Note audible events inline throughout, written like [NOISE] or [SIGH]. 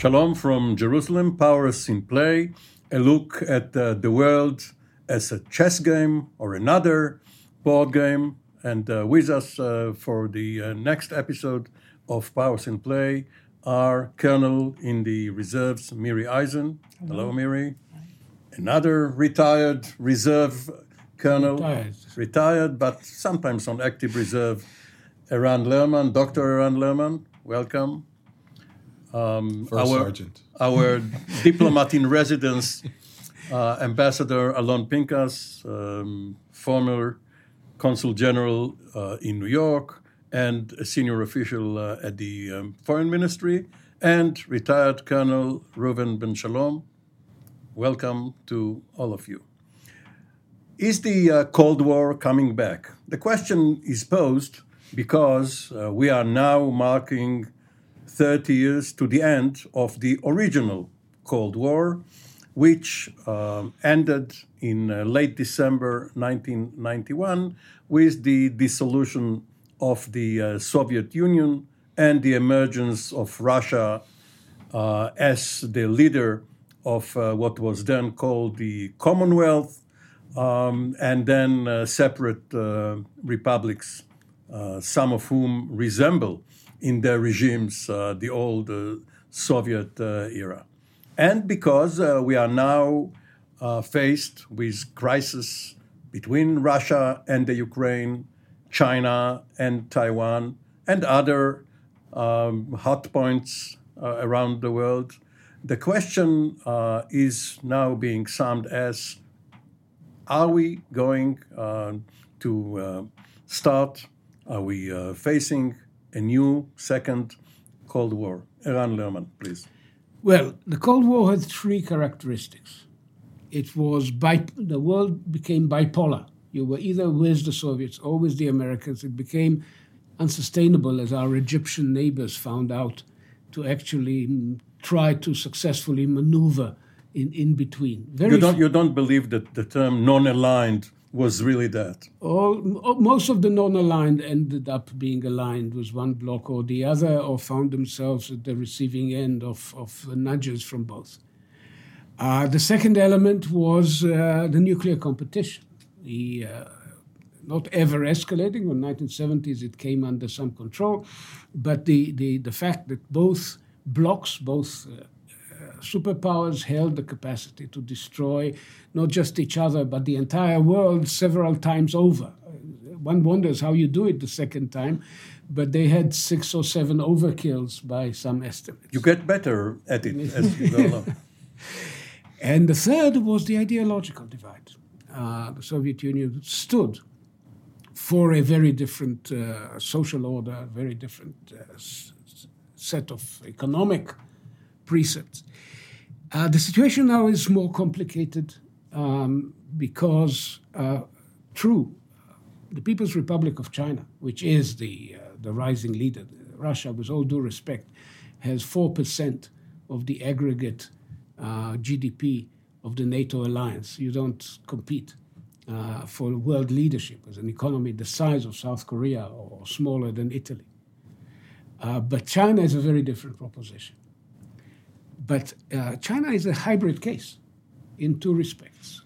Shalom from Jerusalem, Powers in Play, a look at uh, the world as a chess game or another board game. And uh, with us uh, for the uh, next episode of Powers in Play are Colonel in the reserves, Miri Eisen. Hello, Hello Miri. Another retired reserve colonel, retired. retired, but sometimes on active reserve, Eran Lerman, Dr. Eran Lerman. Welcome um, our, Sergeant. our [LAUGHS] diplomat in residence, uh, Ambassador Alon Pinkas, um, former Consul General uh, in New York and a senior official uh, at the um, Foreign Ministry, and retired Colonel Reuven Ben Shalom. Welcome to all of you. Is the uh, Cold War coming back? The question is posed because uh, we are now marking 30 years to the end of the original Cold War, which um, ended in uh, late December 1991 with the dissolution of the uh, Soviet Union and the emergence of Russia uh, as the leader of uh, what was then called the Commonwealth, um, and then uh, separate uh, republics, some of whom resemble in their regimes, uh, the old uh, Soviet uh, era. And because we are now faced with crisis between Russia and the Ukraine, China and Taiwan, and other um, hot points uh, around the world. The question uh, is now being summed as Are we going uh, to start? Are we facing a new second Cold War. Eran Lerman, please. Well, the Cold War had three characteristics. It was bi- the world became bipolar. You were either with the Soviets or with the Americans. It became unsustainable, as our Egyptian neighbors found out, to actually mm, try to successfully maneuver in, in between. Very you don't, you don't believe that the term non aligned was really that. All, most of the non-aligned ended up being aligned with one block or the other, or found themselves at the receiving end of, of nudges from both. Uh, the second element was uh, the nuclear competition. The, uh, not ever escalating. In the 1970s, it came under some control, but the, the, the fact that both blocks, both uh, superpowers held the capacity to destroy not just each other, but the entire world several times over. One wonders how you do it the second time, but they had six or seven overkills by some estimates. You get better at it as you go along. [LAUGHS] And the third was the ideological divide. Uh, the Soviet Union stood for a very different uh, social order, very different uh, s- set of economic precepts. Uh, the situation now is more complicated um, because, uh, true, the People's Republic of China, which is the, uh, the rising leader, Russia, with all due respect, has 4% of the aggregate uh, GDP of the NATO alliance. You don't compete uh, for world leadership as an economy the size of South Korea or smaller than Italy. Uh, but China is a very different proposition. But uh, China is a hybrid case in two respects.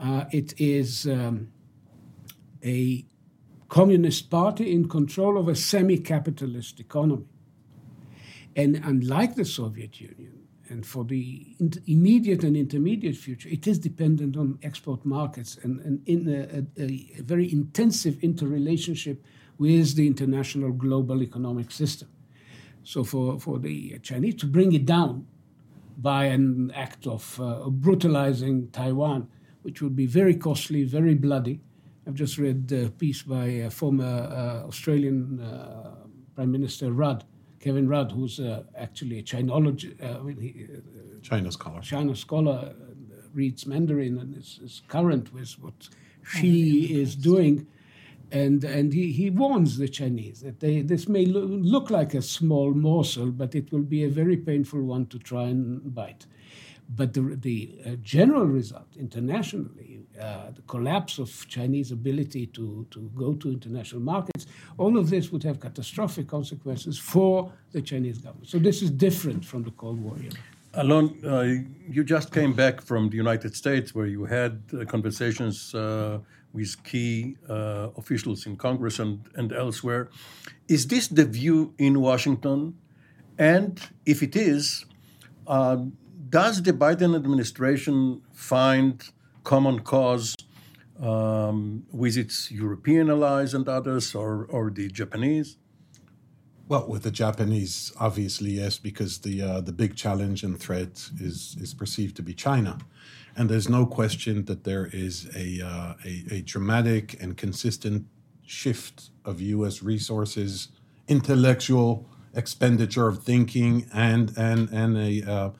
Uh, it is um, a communist party in control of a semi capitalist economy. And unlike the Soviet Union, and for the immediate and intermediate future, it is dependent on export markets and, and in a, a, a very intensive interrelationship with the international global economic system. So, for, for the Chinese to bring it down by an act of uh, brutalizing Taiwan which would be very costly, very bloody. I've just read a piece by a former uh, Australian uh, Prime Minister Rudd, Kevin Rudd, who's uh, actually a Chinology, uh, he, uh, China scholar. China scholar, reads Mandarin and is, is current with what Xi oh, is doing. And, and he, he warns the Chinese that they, this may lo- look like a small morsel, but it will be a very painful one to try and bite. But the, the uh, general result internationally, uh, the collapse of Chinese ability to, to go to international markets, all of this would have catastrophic consequences for the Chinese government. So this is different from the Cold War era. Alon, uh, you just came back from the United States where you had uh, conversations uh, with key uh, officials in Congress and, and elsewhere. Is this the view in Washington? And if it is, uh, does the Biden administration find common cause um, with its European allies and others or, or the Japanese? Well, with the Japanese, obviously yes, because the uh, the big challenge and threat is is perceived to be China, and there's no question that there is a uh, a, a, dramatic and consistent shift of U.S. resources, intellectual expenditure of thinking, and and and a uh,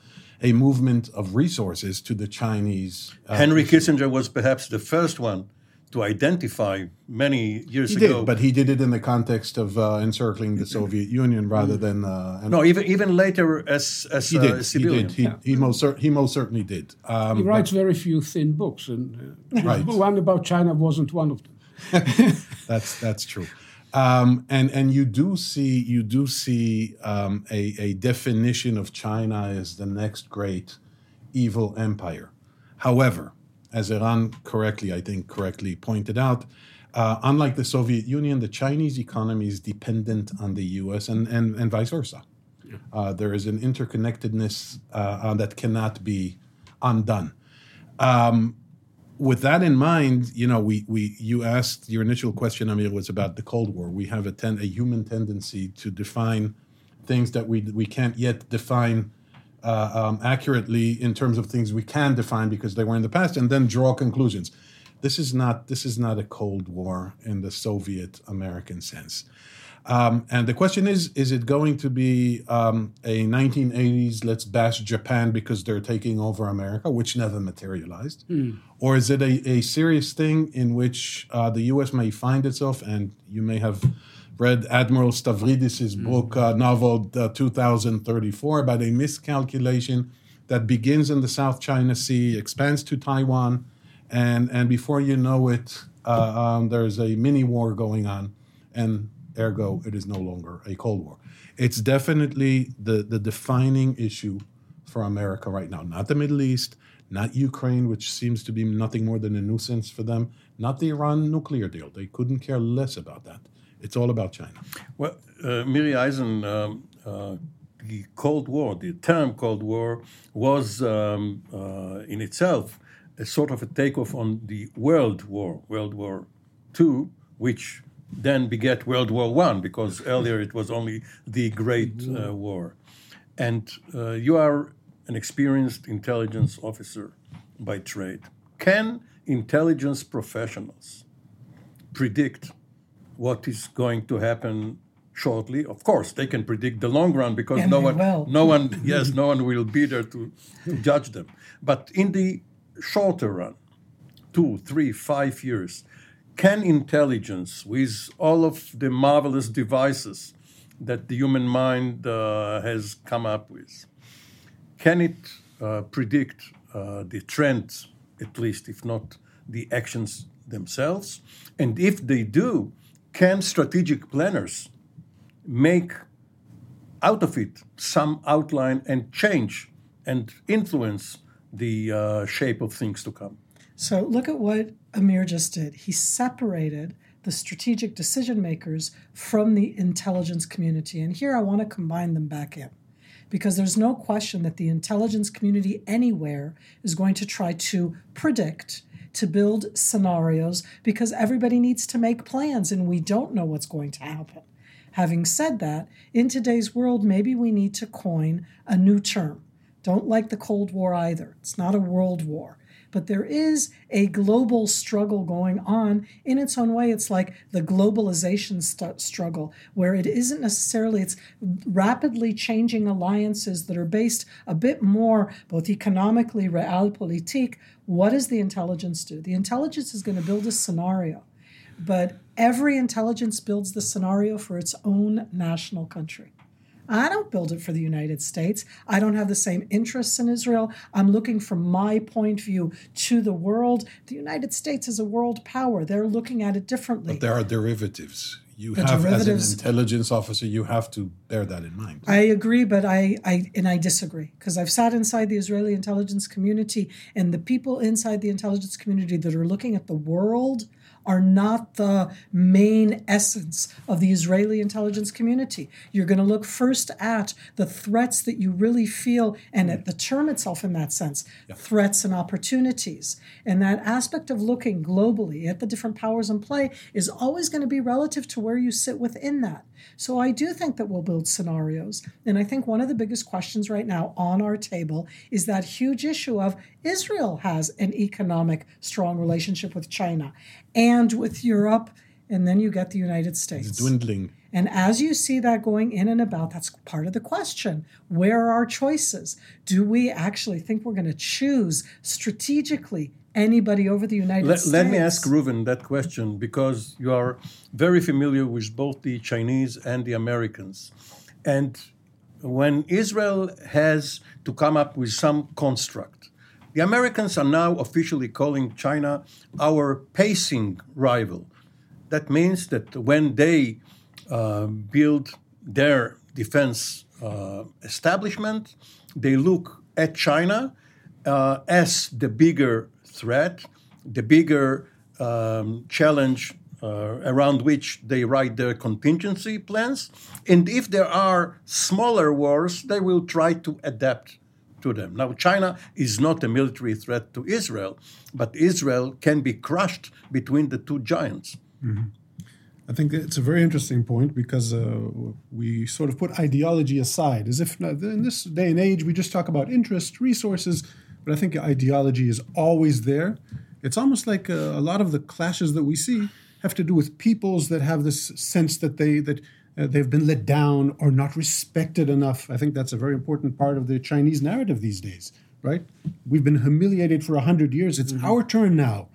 a movement of resources to the Chinese. Uh, Henry Kissinger was perhaps the first one to identify many years he ago. Did, but he did it in the context of uh, encircling the Soviet Union rather than. Uh, no, even even later as as he did. Uh, civilian. He did. He, yeah. he most cer- he most certainly did. Um, he writes but, very few thin books, and uh, [LAUGHS] right. one about China wasn't one of them. [LAUGHS] that's that's true. Um, and and you do see you do see um, a, a definition of China as the next great evil empire. However, as Eran correctly, I think, correctly pointed out, uh, unlike the Soviet Union, the Chinese economy is dependent on the US and, and, and vice versa. Uh, there is an interconnectedness uh, uh, that cannot be undone. Um, with that in mind, you know, we, we you asked your initial question, Amir, was about the Cold War. We have a, ten, a human tendency to define things that we we can't yet define uh, um, accurately in terms of things we can define because they were in the past, and then draw conclusions. This is not this is not a Cold War in the Soviet American sense. Um, and the question is: Is it going to be um, a 1980s let's bash Japan because they're taking over America, which never materialized, mm. or is it a, a serious thing in which uh, the U.S. may find itself, and you may have read Admiral Stavridis' mm. book, uh, novel uh, 2034, about a miscalculation that begins in the South China Sea, expands to Taiwan, and, and before you know it, uh, um, there's a mini war going on, and ergo, it is no longer a Cold War. It's definitely the, the defining issue for America right now, not the Middle East, not Ukraine, which seems to be nothing more than a nuisance for them, not the Iran nuclear deal. They couldn't care less about that. It's all about China. Well, uh, Miri Eisen, um, uh, the Cold War, the term Cold War, was um, uh, in itself a sort of a takeoff on the World War, World War II, which then beget World War One, because earlier it was only the Great uh, War. And uh, you are an experienced intelligence officer by trade. Can intelligence professionals predict what is going to happen shortly. Of course, they can predict the long run because and no one, will. no one, [LAUGHS] yes, no one will be there to, to judge them. But in the shorter run, two, three, five years, can intelligence, with all of the marvelous devices that the human mind uh, has come up with, can it uh, predict uh, the trends, at least, if not the actions themselves? And if they do, can strategic planners make out of it some outline and change and influence the uh, shape of things to come? So look at what Amir just did. He separated the strategic decision makers from the intelligence community. And here I want to combine them back in because there's no question that the intelligence community anywhere is going to try to predict to build scenarios because everybody needs to make plans and we don't know what's going to happen. Having said that, in today's world, maybe we need to coin a new term. Don't like the Cold War either. It's not a world war, but there is a global struggle going on in its own way. It's like the globalization st- struggle, where it isn't necessarily, it's rapidly changing alliances that are based a bit more, both economically, realpolitik. What does the intelligence do? The intelligence is going to build a scenario, but every intelligence builds the scenario for its own national country. I don't build it for the United States. I don't have the same interests in Israel. I'm looking from my point of view to the world. The United States is a world power. They're looking at it differently. But there are derivatives. You The have, as an intelligence officer, you have to bear that in mind. I agree, but I, I and I disagree because I've sat inside the Israeli intelligence community, and the people inside the intelligence community that are looking at the world are not the main essence of the Israeli intelligence community. You're going to look first at the threats that you really feel, and at the term itself in that sense, threats and opportunities. And that aspect of looking globally at the different powers in play is always going to be relative to where you sit within that. So I do think that we'll build scenarios. And I think one of the biggest questions right now on our table is that huge issue of Israel has an economic strong relationship with China and with Europe. And then you get the United States. It's dwindling. And as you see that going in and about, that's part of the question. Where are our choices? Do we actually think we're going to choose strategically anybody over the United Let, States? let me ask Reuven that question because you are very familiar with both the Chinese and the Americans. And when Israel has to come up with some construct, the Americans are now officially calling China our pacing rival. That means that when they uh, build their defense uh, establishment, they look at China uh, as the bigger threat, the bigger um, challenge uh, around which they write their contingency plans. And if there are smaller wars, they will try to adapt to them. Now, China is not a military threat to Israel, but Israel can be crushed between the two giants. I think it's a very interesting point because uh, we sort of put ideology aside, as if in this day and age we just talk about interest, resources, but I think ideology is always there. It's almost like uh, a lot of the clashes that we see have to do with peoples that have this sense that they that uh, they've been let down or not respected enough. I think that's a very important part of the Chinese narrative these days, right? We've been humiliated for a hundred years. It's our turn now.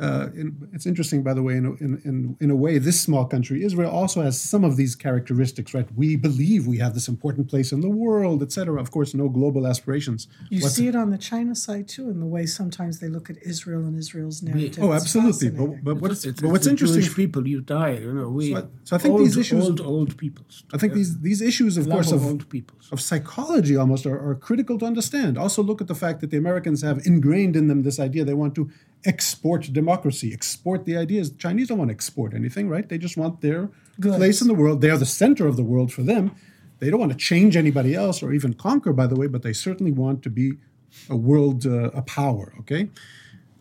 Uh, in, it's interesting, by the way, in a, in, in, in a way, this small country, Israel, also has some of these characteristics, right? We believe we have this important place in the world, etc. Of course, no global aspirations. You What's- see it on the China side too, in the way sometimes they look at Israel and Israel's narrative. oh, absolutely. But, but what's, It's- but what's interesting, Jewish people you die. You know, we. So I- so I think old, these issues- old, old peoples. I think these, these issues, of Love course, of of, old peoples. of psychology almost are, are critical to understand. Also, look at the fact that the Americans have ingrained in them this idea they want to export democracy, export the ideas. Chinese don't want to export anything, right? They just want their Goods. place in the world. They are the center of the world for them. They don't want to change anybody else or even conquer, by the way, but they certainly want to be a world, uh, a power, okay?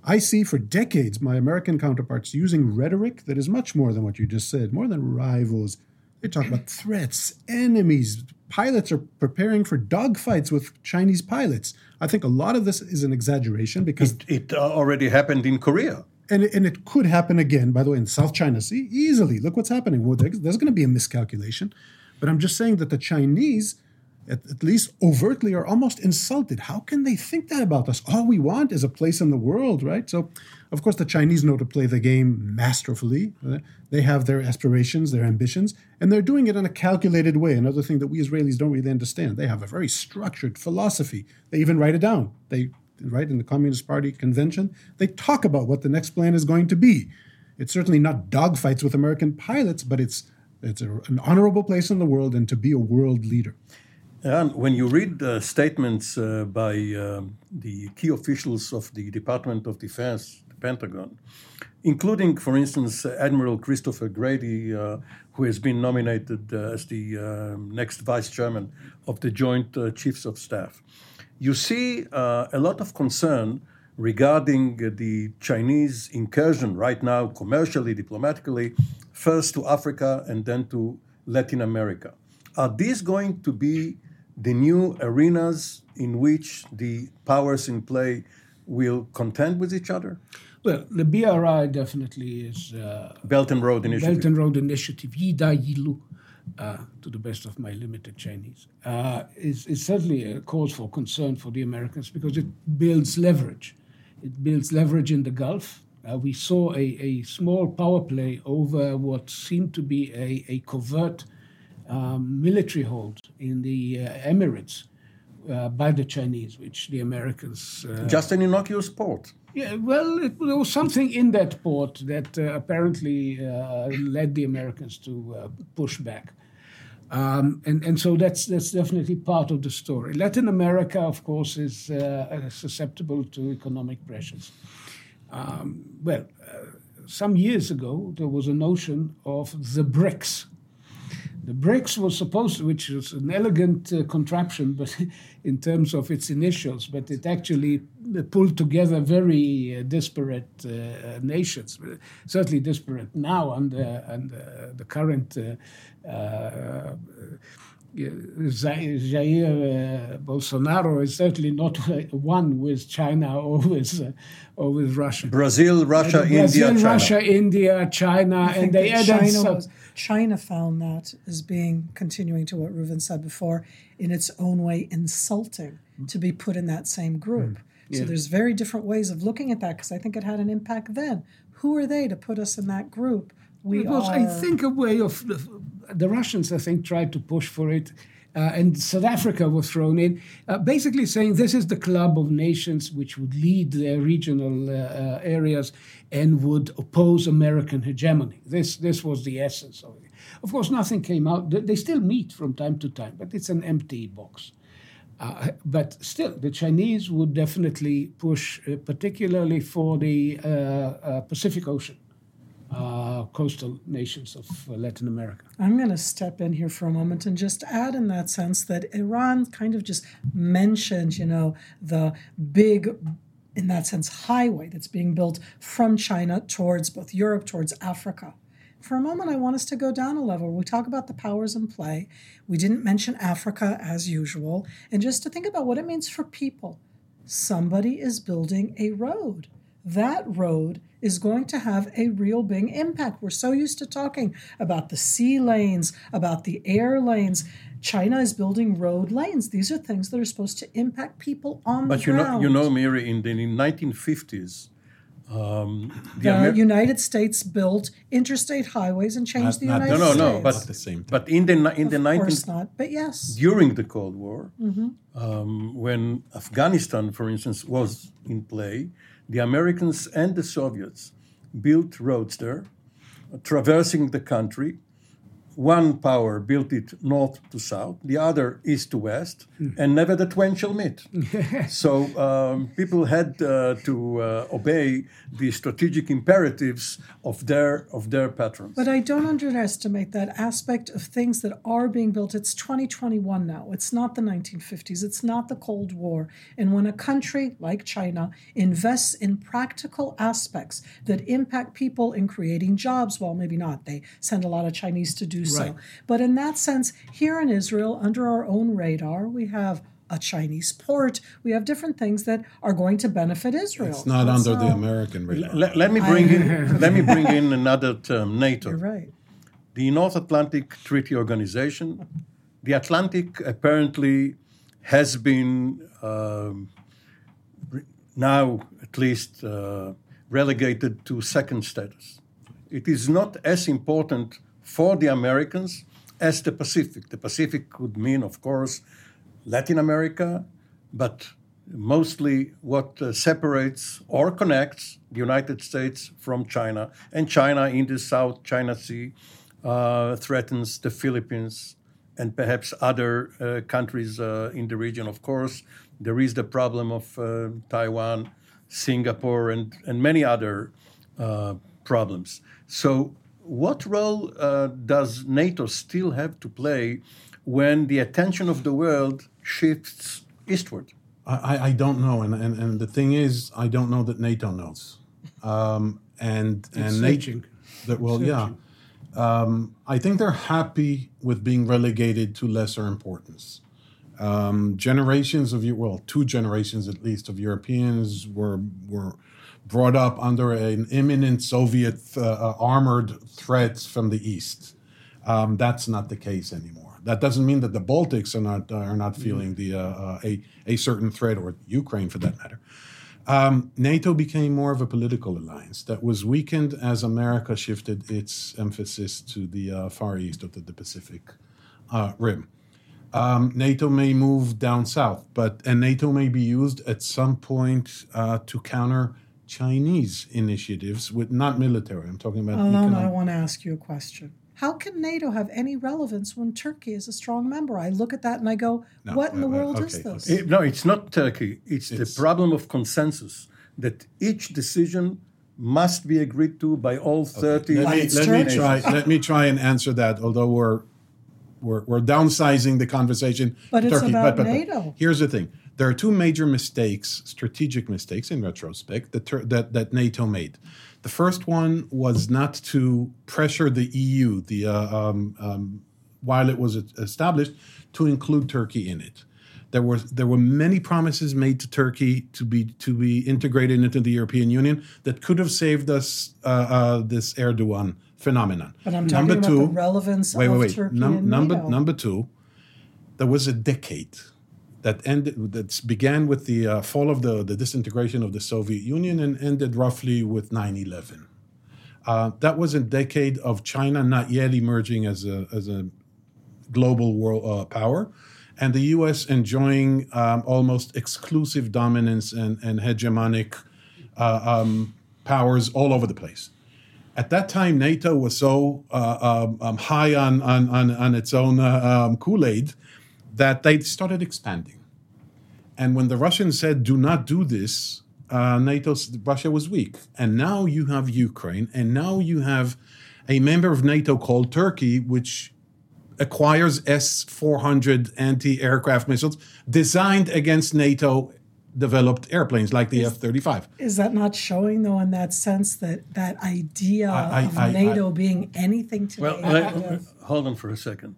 I see for decades my American counterparts using rhetoric that is much more than what you just said, more than rivals. They talk about threats, enemies. Pilots are preparing for dogfights with Chinese pilots. I think a lot of this is an exaggeration because, It, it uh, already happened in Korea. and, it, and it could happen again, by the way, in South China Sea, easily. Look what's happening. Well, there's, there's going to be a miscalculation. But I'm just saying that the Chinese, at, at least overtly, are almost insulted. How can they think that about us? All we want is a place in the world, right? So, of course, the Chinese know to play the game masterfully. They have their aspirations, their ambitions, and they're doing it in a calculated way. Another thing that we Israelis don't really understand. They have a very structured philosophy. They even write it down. They write in the Communist Party convention, they talk about what the next plan is going to be. It's certainly not dogfights with American pilots, but it's it's a, an honorable place in the world and to be a world leader. And when you read the statements uh, by um, the key officials of the Department of Defense, the Pentagon, including, for instance, Admiral Christopher Grady, uh, who has been nominated uh, as the um next vice chairman of the Joint uh, Chiefs of Staff, you see uh, a lot of concern regarding the Chinese incursion right now, commercially, diplomatically, first to Africa and then to Latin America. Are these going to be the new arenas in which the powers in play will contend with each other? Well, the BRI definitely is uh, Belt and Road Initiative. Belt and Road Initiative, Yida Yilu, uh, to the best of my limited Chinese, uh, is, is certainly a cause for concern for the Americans because it builds leverage. It builds leverage in the Gulf. Uh, we saw a, a small power play over what seemed to be a, a covert um, military hold in the uh, Emirates uh, by the Chinese, which the Americans. Uh, Just an innocuous port. Yeah, well, it, there was something in that port that uh, apparently uh, led the Americans to uh, push back. Um, and, and so that's, that's definitely part of the story. Latin America, of course, is uh, susceptible to economic pressures. Um, well, uh, some years ago, there was a notion of the BRICS. The BRICS was supposed to, which was an elegant uh, contraption, [LAUGHS] but in terms of its initials, but it actually pulled together very uh, disparate uh, nations, certainly disparate now under, under the current uh, uh, Jair uh, Bolsonaro is certainly not [LAUGHS] one with China or with, uh, or with Russia. Brazil, Russia, Brazil, India, China. Russia, India, China, and think they that added China, some- was, China found that as being, continuing to what Reuven said before, in its own way insulting mm. to be put in that same group. Mm. So there's very different ways of looking at that because I think it had an impact then. Who are they to put us in that group? We It was, are. I think, a way of the Russians. I think tried to push for it, uh, and South Africa was thrown in, uh, basically saying this is the club of nations which would lead their regional uh, uh, areas and would oppose American hegemony. This this was the essence of it. Of course, nothing came out. They- still meet from time to time, but it's an empty box. Uh, but still, the Chinese would definitely push, uh, particularly for the Pacific Ocean uh, coastal nations of uh, Latin America. I'm going to step in here for a moment and just add in that sense that Eran kind of just mentioned, you know, the big, in that sense, highway that's being built from China towards both Europe, towards Africa. For a moment, I want us to go down a level. We talk about the powers in play. We didn't mention Africa as usual. And just to think about what it means for people. Somebody is building a road. That road is going to have a real big impact. We're so used to talking about the sea lanes, about the air lanes. China is building road lanes. These are things that are supposed to impact people on the ground. But the you know, ground. you know, Miri, in the in 1950s, um, the the Amer- United States built interstate highways and changed the Not- not- United no, no, States. no, but Not the same but in the ni- in the of 19 course not. But yes, during the Cold War, Mm-hmm. um, when Afghanistan, for instance, was in play, the Americans and the Soviets built roads there, traversing the country. One power built it north to south, the other east to west, and never the twain shall meet. [LAUGHS] so um, people had uh, to uh, obey the strategic imperatives of their of their patrons. But I don't underestimate that aspect of things that are being built. It's 2021 now. It's not the 1950s. It's not the Cold War. And when a country like China invests in practical aspects that impact people in creating jobs, well, maybe not. They send a lot of Chinese to do so. Right. But in that sense, here in Israel, under our own radar, we have a Chinese port. We have different things that are going to benefit Israel. It's not And under the American radar. let, let me bring in [LAUGHS] let me bring in another term, NATO. You're right. the North Atlantic Treaty Organization, the Atlantic apparently has been um, now at least uh, relegated to second status. It is not as important for the Americans as the Pacific. The Pacific could mean, of course, Latin America, but mostly what uh, separates or connects the United States from China. And China in the South China Sea uh, threatens the Philippines and perhaps other uh, countries uh, in the region. Of course, there is the problem of uh, Taiwan, Singapore, and, and many other uh, problems. So, what role uh, does NATO still have to play when the attention of the world shifts eastward? I, I- I don't know, and, and and the thing is, I don't know that NATO knows, um, and and searching. That well, yeah, um, I think they're happy with being relegated to lesser importance. Um, generations of you well, two generations at least of Europeans were were brought up under an imminent Soviet uh, uh, armored threat from the east. Um, that's not the case anymore. That doesn't mean that the Baltics are not are not feeling the uh, uh, a a certain threat, or Ukraine for that matter. Um, NATO became more of a political alliance that was weakened as America shifted its emphasis to the uh, Far East or to the Pacific uh, Rim. Um, NATO may move down south, but and NATO may be used at some point uh, to counter Chinese initiatives with not military. I'm talking about. Alon, I want to ask you a question. How can NATO have any relevance when Turkey is a strong member? I look at that and I go, No, what in the uh, uh, world is this? It- no, it's not Turkey. It's, It's- the problem of consensus that each decision must be agreed to by all 30. Let me, let me try. Let me try and answer that. Although we're we're, we're downsizing the conversation. But to it's Turkey. about NATO. Here's the thing: there are two major mistakes, strategic mistakes in retrospect, that that that NATO made. The first one was not to pressure the EU, the uh, um, um, while it was established, to include Turkey in it. There were there were many promises made to Turkey to be to be integrated into the European Union that could have saved us uh, uh, this Erdogan phenomenon. But I'm talking about the relevance wait, of wait, wait. Turkey Num- number NATO. number two, there was a decade that ended that began with the uh, fall of the, the disintegration of the Soviet Union and ended roughly with 9/11. Uh, that was a decade of China not yet emerging as a as a global world uh, power, and the U.S. enjoying um, almost exclusive dominance and, and hegemonic uh, um, powers all over the place. At that time, NATO was so uh, um, um, high on, on, on, on its own uh, um, Kool Aid that they started expanding. And when the Russians said, do not do this, uh, NATO, Russia was weak. And now you have Ukraine, and now you have a member of NATO called Turkey, which acquires S 400 anti aircraft missiles designed against NATO developed airplanes like the F 35. Is that not showing, though, in that sense that that idea I- of I- NATO being anything to Well, let- hold on for a second.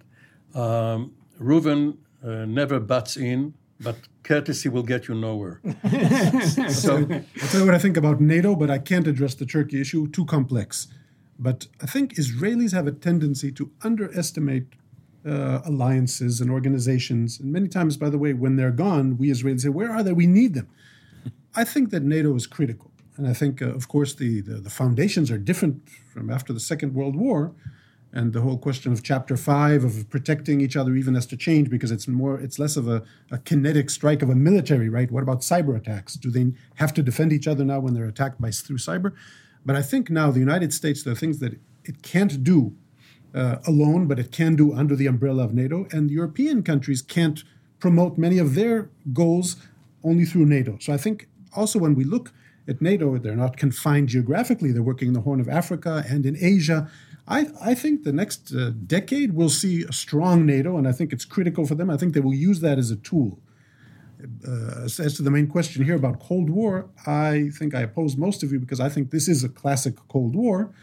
Um, Reuven uh, never butts in, but courtesy will get you nowhere. [LAUGHS] so, I'll tell you what I think about NATO, but I can't address the Turkey issue, too complex. But I think Israelis have a tendency to underestimate uh, alliances and organizations. And many times, by the way, when they're gone, we Israelis say, Where are they? We need them. I think that NATO is critical. And I think, uh, of course, the, the, the foundations are different from after the Second World War. And the whole question of chapter five of protecting each other even has to change because it's more it's less of a, a kinetic strike of a military, right? What about cyber attacks? Do they have to defend each other now when they're attacked by through cyber? But I think now the United States, there are things that it can't do uh, alone, but it can do under the umbrella of NATO. And European countries can't promote many of their goals only through NATO. So I think also when we look at NATO, they're not confined geographically, they're working in the Horn of Africa and in Asia. I, I think the next uh, decade we'll see a strong NATO, and I think it's critical for them. I think they will use that as a tool. Uh, as, as to the main question here about Cold War, I think I oppose most of you because I think this is a classic Cold War,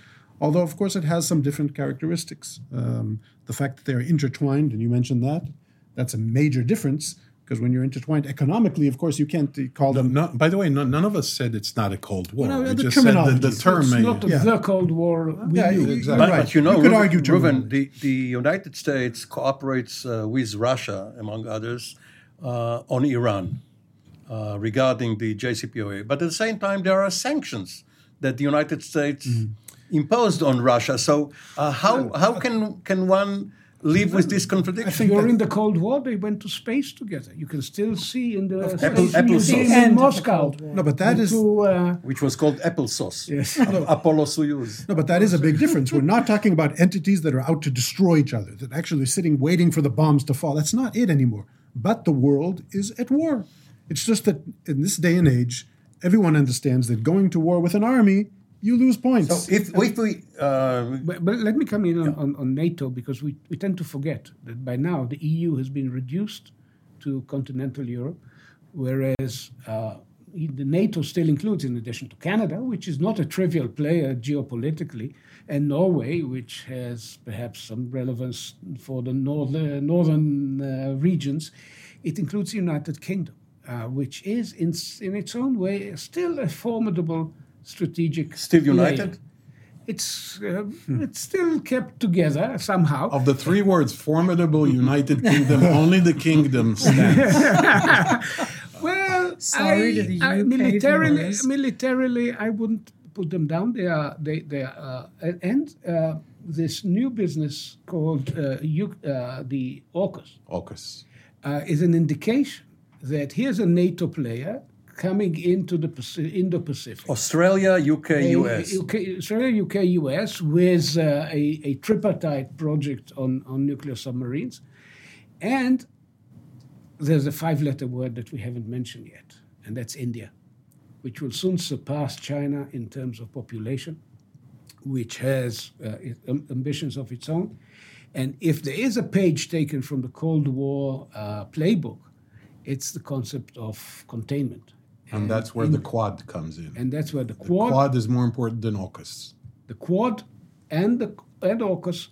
although, of course, it has some different characteristics. Um, the fact that they're intertwined, and you mentioned that, that's a major difference because when you're intertwined economically, of course, you can't call them. No, by the way, no, none of us said it's not a Cold War. Well, no, we the just said that terminology. the term It's not Yeah. the Cold War. We Yeah, knew. exactly. but, right. but you know, You could Reuven- argue Reuven, the, the United States cooperates uh, with Russia, among others, uh, on Iran uh, regarding the JCPOA. But at the same time, there are sanctions that the United States Mm-hmm. imposed on Russia. So uh, how, how can, can one live with this contradiction? During the Cold War, they went to space together. You can still see in the Apple- Space Apple Museum sauce. in End Moscow. No, but that the is two, uh, which was called applesauce. Yes. [LAUGHS] Apollo Soyuz. No, but that is a big difference. We're not talking about entities that are out to destroy each other, that actually are sitting waiting for the bombs to fall. That's not it anymore. But the world is at war. It's just that in this day and age, everyone understands that going to war with an army, you lose points. So if, if we uh, But, but let me come in on, on, on NATO because we, we tend to forget that by now the EU has been reduced to continental Europe, whereas uh, the NATO still includes, in addition to Canada, which is not a trivial player geopolitically, and Norway, which has perhaps some relevance for the north, uh, northern uh, regions, it includes the United Kingdom, uh, which is, in, in its own way, still a formidable strategic. Still player. united? It's uh, it's still kept together somehow. Of the three words, formidable [LAUGHS] United Kingdom, only the kingdom [LAUGHS] stands. Well, Sorry I, to the I- militarily, viewers. militarily, I wouldn't put them down. They are they they are, uh, and uh, this new business called uh, U- uh, the AUKUS AUKUS. uh, is an indication that here's a NATO player coming into the Indo-Pacific. Australia, UK, A- US. UK, Australia, UK, US, with uh, a, a tripartite project on, on nuclear submarines. And there's a five letter word that we haven't mentioned yet, and that's India, which will soon surpass China in terms of population, which has uh, ambitions of its own. And if there is a page taken from the Cold War uh, playbook, it's the concept of containment. And that's where the Quad comes in. And that's where the quad. The Quad Quad is more important than AUKUS. the Quad and the and AUKUS,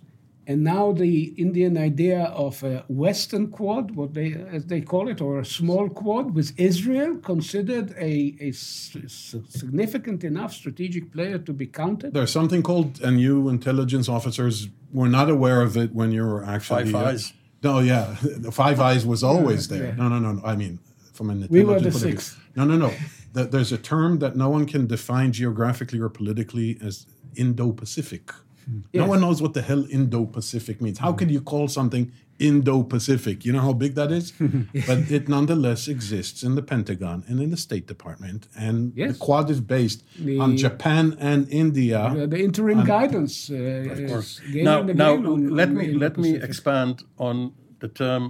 and now the Indian idea of a Western Quad, what they as they call it, or a small Quad, with Israel considered a, a s- s- significant enough strategic player to be counted. There's something called, and you intelligence officers were not aware of it when you were actually. Five uh, Eyes. no, yeah. The [LAUGHS] Five Eyes was always there. yeah. No, no, no. no. I mean, from an We were the point of view. sixth. No, no, no. Th- There's a term that no one can define geographically or politically as Indo Pacific. No Yes. one knows what the hell Indo Pacific means. How can you call something Indo Pacific? You know how big that is? [LAUGHS] but it nonetheless exists in the Pentagon and in the State Department. And Yes. the Quad is based The- on Japan and India. Uh, the interim guidance uh, is again now, and now on- let on me let me expand on the term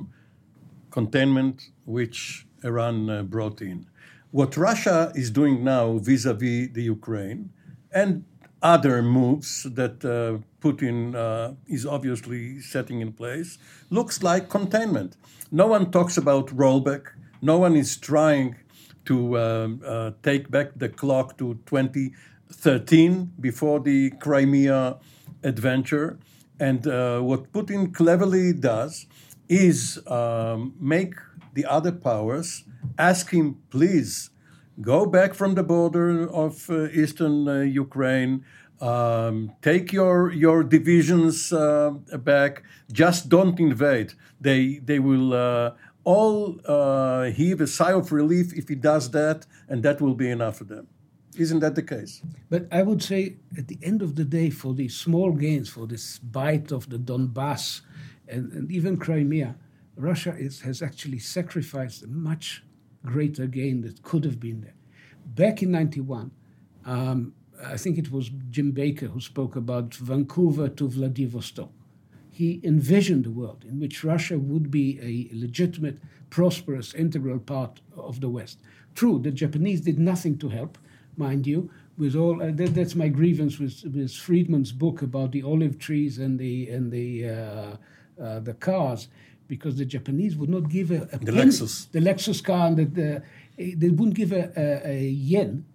containment, which Eran uh, brought in. What Russia is doing now vis-à-vis the Ukraine and other moves that uh, Putin uh, is obviously setting in place looks like containment. No one talks about rollback. No one is trying to um, uh, take back the clock to 2013 before the Crimea adventure. And uh, what Putin cleverly does is um, make the other powers ask him, please, go back from the border of uh, eastern uh, Ukraine. Um, take your your divisions uh, back. Just don't invade. They they will uh, all uh, heave a sigh of relief if he does that, and that will be enough for them. Isn't that the case? But I would say at the end of the day, for these small gains, for this bite of the Donbass and, and even Crimea, Russia is, has actually sacrificed a much greater gain that could have been there. Back in 91, um, I think it was Jim Baker who spoke about Vancouver to Vladivostok. He envisioned a world in which Russia would be a legitimate, prosperous, integral part of the West. True, the Japanese did nothing to help, mind you. With all uh, that, that's my grievance with, with Friedman's book about the olive trees and the and the uh, uh, the cars, because the Japanese would not give a, a The penny- Lexus. the Lexus car, and the, the, they wouldn't give a, a, a yen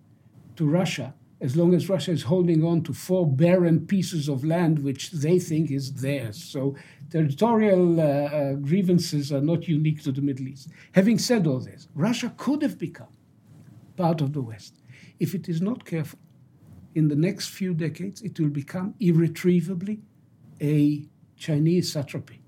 to Russia as long as Russia is holding on to four barren pieces of land which they think is theirs. So territorial uh, uh, grievances are not unique to the Middle East. Having said all this, Russia could have become part of the West. If it is not careful, in the next few decades, it will become irretrievably a Chinese satrapy.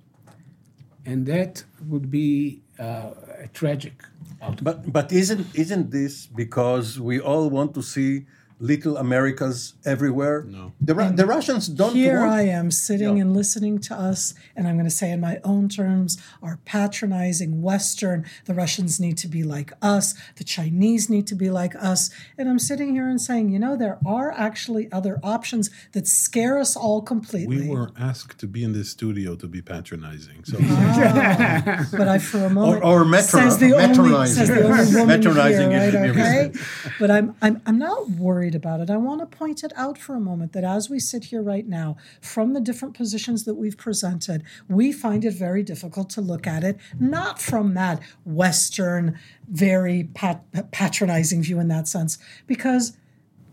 And that would be uh, a tragic outcome. But but isn't isn't this because we all want to see little Americas everywhere? No. The, Ru- the Russians don't Here want I am sitting Yeah. and listening to us, and I'm going to say in my own terms, are patronizing Western. The Russians need to be like us. The Chinese need to be like us. And I'm sitting here and saying, you know, there are actually other options that scare us all completely. We were asked to be in this studio to be patronizing. So ah. [LAUGHS] but I, for a moment, or metro- says the only says the only woman here, right? Okay, but I'm I'm I'm not worried about it. I want to point it out for a moment that as we sit here right now, from the different positions that we've presented, we find it very difficult to look at it not from that Western, very pat- patronizing view in that sense, because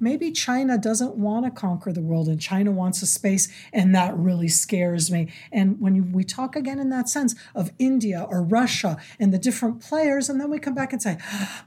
maybe China doesn't want to conquer the world and China wants a space, and that really scares me. And when you, we talk again in that sense of India or Russia and the different players, and then we come back and say,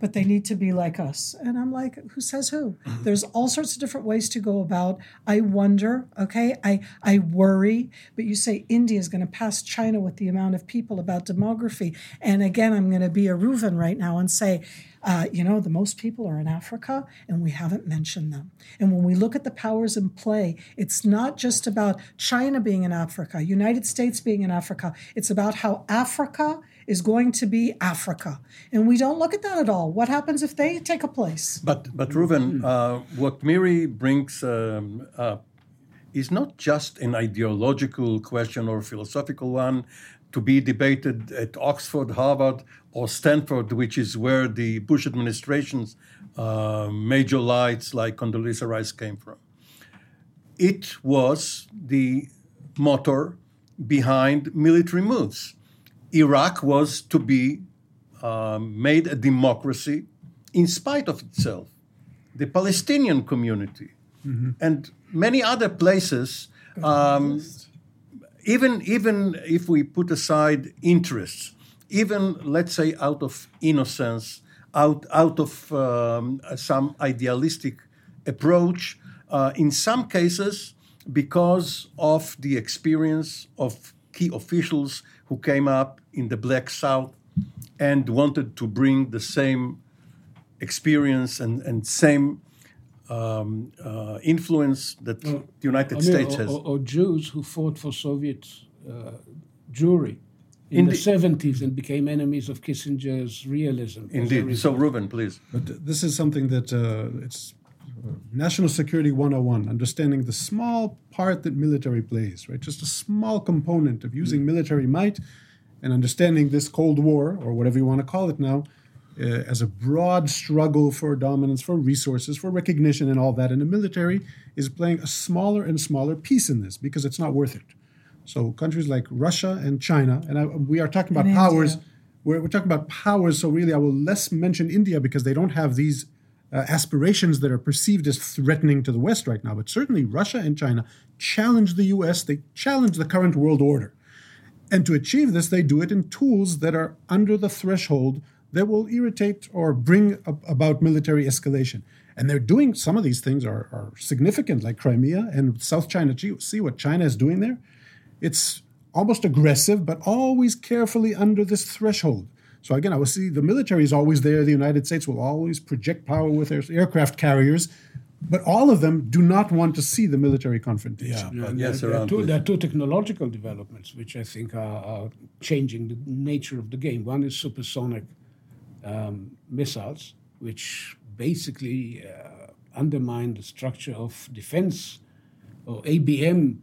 but they need to be like us. And I'm like, who says who? Mm-hmm. There's all sorts of different ways to go about. I wonder, okay, I, I worry, but you say India is going to pass China with the amount of people about demography. And again, I'm going to be a Reuven right now and say, uh, you know, the most people are in Africa, and we haven't mentioned them. And when we look at the powers in play, it's not just about China being in Africa, United States being in Africa. It's about how Africa is going to be Africa, and we don't look at that at all. What happens if they take a place? But but Reuven, uh, what Miri brings um, up is not just an ideological question or philosophical one to be debated at Oxford, Harvard, or Stanford, which is where the Bush administration's uh, major lights like Condoleezza Rice came from. It was the motor behind military moves. Iraq was to be um, made a democracy in spite of itself. The Palestinian community and many other places, um, even even if we put aside interests, even let's say out of innocence, out out of um, some idealistic approach, uh, in some cases because of the experience of key officials who came up in the Black South and wanted to bring the same experience and, and same um, uh, influence that the United I mean, States or, has. or, or Jews who fought for Soviet uh, Jewry in, In the, the- 70s and became enemies of Kissinger's realism. Indeed. So, result. Reuven, please. But this is something that uh, it's uh, national security 101, understanding the small part that military plays, right? Just a small component of using military might and understanding this Cold War, or whatever you want to call it now, uh, as a broad struggle for dominance, for resources, for recognition, and all that. And the military is playing a smaller and smaller piece in this because it's not worth it. So countries like Russia and China, and I, we are talking about And powers. We're, we're talking about powers, so really I will less mention India because they don't have these uh, aspirations that are perceived as threatening to the West right now. But certainly Russia and China challenge the US, they challenge the current world order. And to achieve this, they do it in tools that are under the threshold that will irritate or bring ab- about military escalation. And they're doing some of these things are, are significant, like Crimea and South China Sea. See what China is doing there? It's almost aggressive, but always carefully under this threshold. So again, I will see the military is always there. The United States will always project power with their aircraft carriers, but all of them do not want to see the military confrontation. And yes, there, there, are around two, there are two technological developments which I think are, are changing the nature of the game. One is supersonic um, missiles, which basically uh, undermine the structure of defense or ABM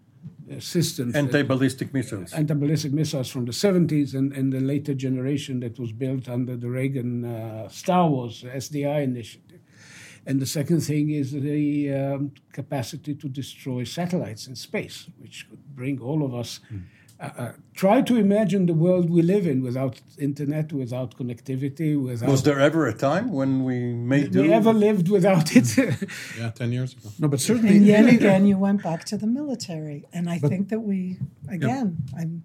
systems. Anti-ballistic missiles. anti-ballistic missiles from the 70s and, and the later generation that was built under the Reagan uh, Star Wars SDI initiative. And the second thing is the um, capacity to destroy satellites in space, which could bring all of us. Uh, uh, try to imagine the world we live in without internet, without connectivity, without. Was there ever a time when we made do? we ever lived without it? [LAUGHS] Yeah, 10 years ago. No, but certainly And yet [LAUGHS] again, you went back to the military. And I think that we, again, I'm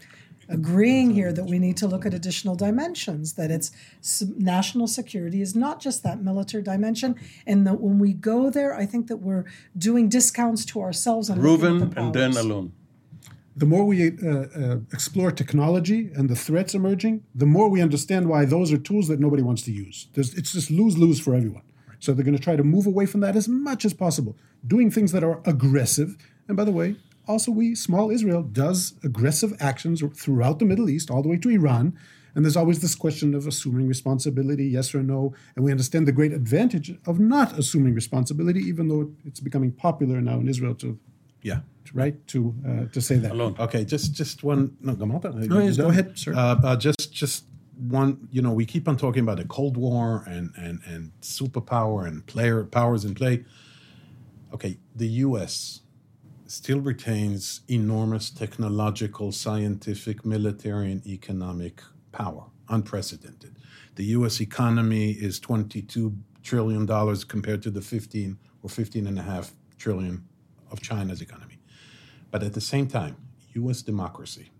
agreeing here that we need to look at additional dimensions, that it's national security is not just that military dimension. And that when we go there, I think that we're doing discounts to ourselves and looking Reuven the and then alone. The more we uh, uh, explore technology and the threats emerging, the more we understand why those are tools that nobody wants to use. There's, it's just lose lose for everyone. So they're going to try to move away from that as much as possible, doing things that are aggressive. And by the way, also we, small Israel, does aggressive actions throughout the Middle East, all the way to Iran. And there's always this question of assuming responsibility, yes or no. And we understand the great advantage of not assuming responsibility, even though it's becoming popular now in Israel to Yeah. Right to uh, to say that. Alon. Okay, just just one. No, come on. No, yes, go ahead, sir. Uh, uh, just just one. You know, we keep on talking about the Cold War and and and superpower and player powers in play. Okay, the U.S. still retains enormous technological, scientific, military, and economic power, unprecedented. The U.S. economy is twenty-two trillion dollars compared to the fifteen or or 15 and a half trillion of China's economy. But at the same time, US democracy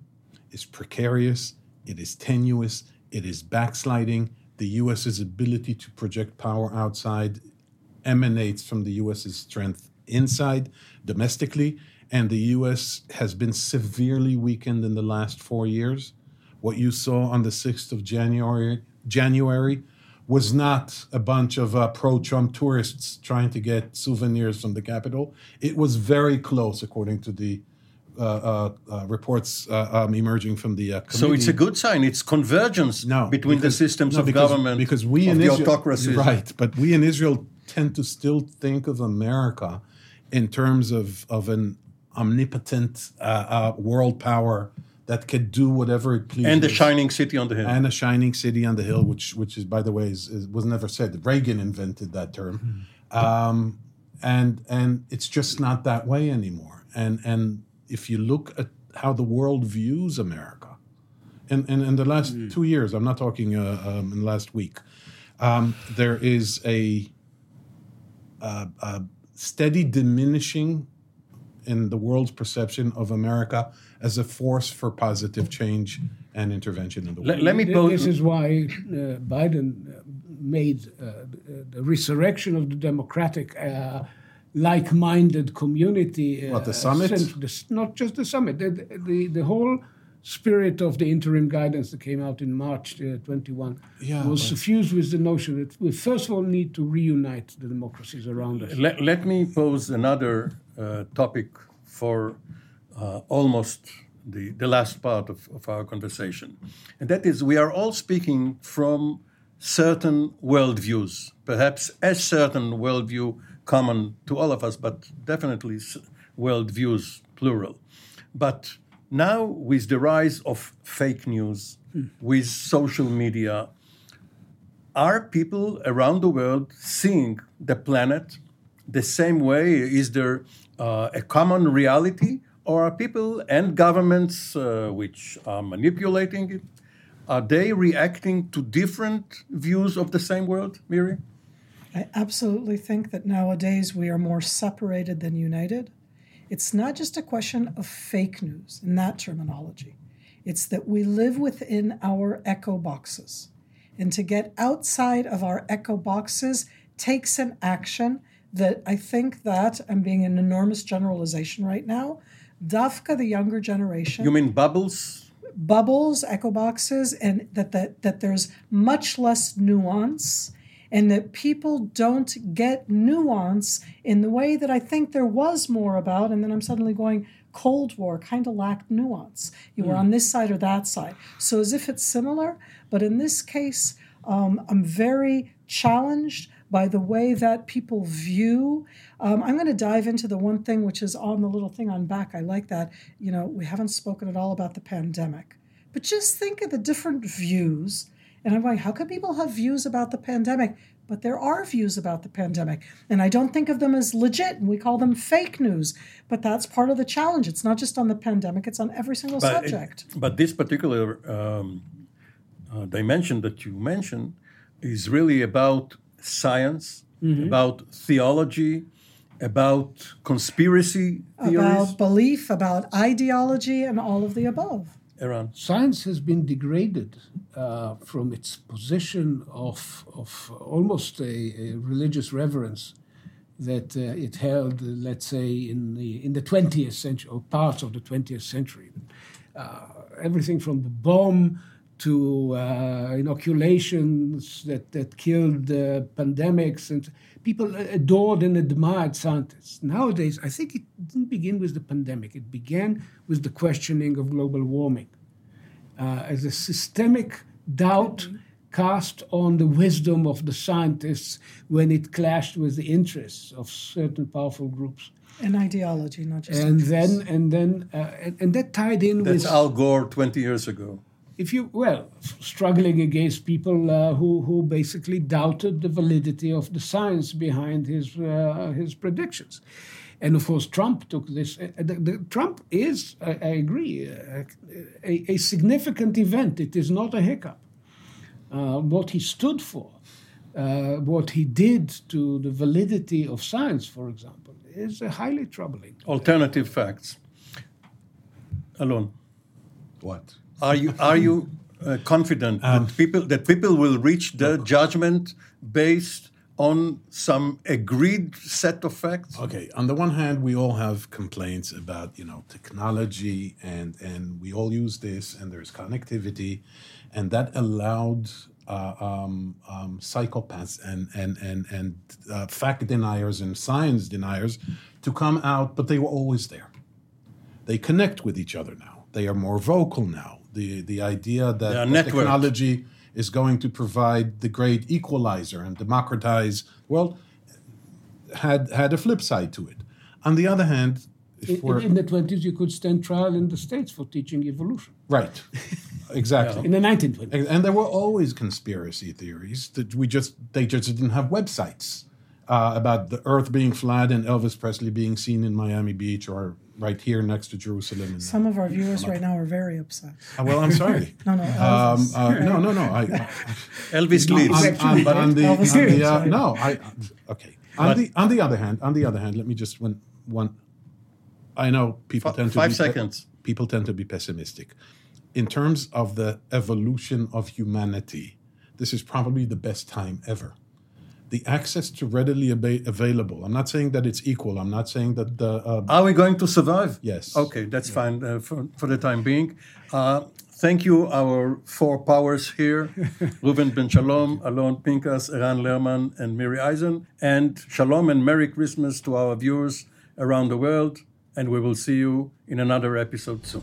is precarious, it is tenuous, it is backsliding. The US's ability to project power outside emanates from the US's strength inside, domestically, and the US has been severely weakened in the last four years. What you saw on the 6th of January, January was not a bunch of uh, pro Trump tourists trying to get souvenirs from the Capitol. It was very close, according to the uh, uh, uh reports uh, um, emerging from the uh, So it's a good sign. It's convergence no, between because, the systems no, of because, government because we in the Israel, autocracies. Right, but we in Israel tend to still think of America in terms of, of an omnipotent world power that could do whatever it pleases. And the shining city on the hill. And a shining city on the hill, which which is by the way is, is was never said. Reagan invented that term, um, and and it's just not that way anymore. And and if you look at how the world views America, in in, in the last mm. two years, I'm not talking uh, um, in the last week, um, there is a, a, a steady diminishing in the world's perception of America as a force for positive change and intervention in the world. Let, let me pose. This is why uh, Biden uh, made uh, the resurrection of the democratic. Uh, like-minded community. what the summit? The, not just the summit. The, the, the whole spirit of the interim guidance that came out in March uh, 21 yeah, was suffused with the notion that we first of all need to reunite the democracies around us. Let, let me pose another uh, topic for uh, almost the, the last part of, of our conversation. And that is, we are all speaking from certain worldviews, perhaps a certain worldview common to all of us, but definitely worldviews, plural. But now, with the rise of fake news, mm. with social media, are people around the world seeing the planet the same way? Is there uh, a common reality? Or are people and governments uh, which are manipulating it, are they reacting to different views of the same world, Miri? I absolutely think that nowadays we are more separated than united. It's not just a question of fake news in that terminology. It's that we live within our echo boxes. And to get outside of our echo boxes takes an action that I think that I'm being an enormous generalization right now, Dafka, the younger generation. You mean bubbles? Bubbles, echo boxes, and that, that, that there's much less nuance and that people don't get nuance in the way that I think there was more about. And then I'm suddenly going, Cold War kind of lacked nuance. You were mm. on this side or that side. So as if it's similar, but in this case, um, I'm very challenged by the way that people view. Um, I'm going to dive into the one thing which is on the little thing on back. I like that. You know, we haven't spoken at all about the pandemic, but just think of the different views. And I'm going, how can people have views about the pandemic? But there are views about the pandemic. And I don't think of them as legit, and we call them fake news. But that's part of the challenge. It's not just on the pandemic, it's on every single but subject. It, but this particular um, uh, dimension that you mentioned is really about science, mm-hmm. about theology, about conspiracy theories, about belief, about ideology, and all of the above. Eran. Science has been degraded uh, from its position of, of almost a, a religious reverence that uh, it held, uh, let's say, in the in the 20th century or parts of the 20th century. Uh, everything from the bomb to uh, inoculations that, that killed uh, pandemics, and people adored and admired scientists. Nowadays, I think it didn't begin with the pandemic, it began with the questioning of global warming uh, as a systemic doubt. Mm-hmm. Cast on the wisdom of the scientists when it clashed with the interests of certain powerful groups and ideology, not just. And interests. then, and then, uh, and, and, that tied in That's with Al Gore twenty years ago if you well struggling against people uh, who who basically doubted the validity of the science behind his uh, his predictions. And of course, Trump took this. Uh, the, the, Trump is, I, I agree, uh, a, a, significant event. It is not a hiccup. Uh, what he stood for uh, what he did to the validity of science, for example, is uh, highly troubling. Alternative facts. alone What? Are you are you uh, confident that people that people will reach the judgment based on some agreed set of facts? Okay, on the one hand, we all have complaints about you know technology, and and we all use this, and there's connectivity, and that allowed uh, um, um, psychopaths and and and and uh, fact deniers and science deniers to come out, but they were always there. They connect with each other now. They are more vocal now. The the idea They are that networked. technology is going to provide the great equalizer and democratize well had had a flip side to it. On the other hand, if In, in the 20s, you could stand trial in the States for teaching evolution. right, [LAUGHS] exactly. In the 1920s. And, and there were always conspiracy theories that we just they just didn't have websites uh, about the Earth being flat and Elvis Presley being seen in Miami Beach or right here next to Jerusalem. And, Some of our viewers right now are very upset. Uh, well, I'm sorry. [LAUGHS] No, no, Um, Elvis. uh, no, no, no. I, [LAUGHS] Elvis on, leads. on- on- on the, Elvis on the, uh, right. no, I okay. On the on the other hand, on the other hand, let me just one one. I know people Fi- tend to five be pe- seconds. people tend to be pessimistic. In terms of the evolution of humanity, this is probably the best time ever. The access to readily aba- available. I'm not saying that it's equal. I'm not saying that the uh, Are we going to survive? Yes. Okay, that's fine uh, for, for the time being. Uh, thank you, our four powers here [LAUGHS] Reuven Ben Shalom, Alon Pinkas, Eran Lerman, and Miri Eisen. And shalom and Merry Christmas to our viewers around the world. And we will see you in another episode soon.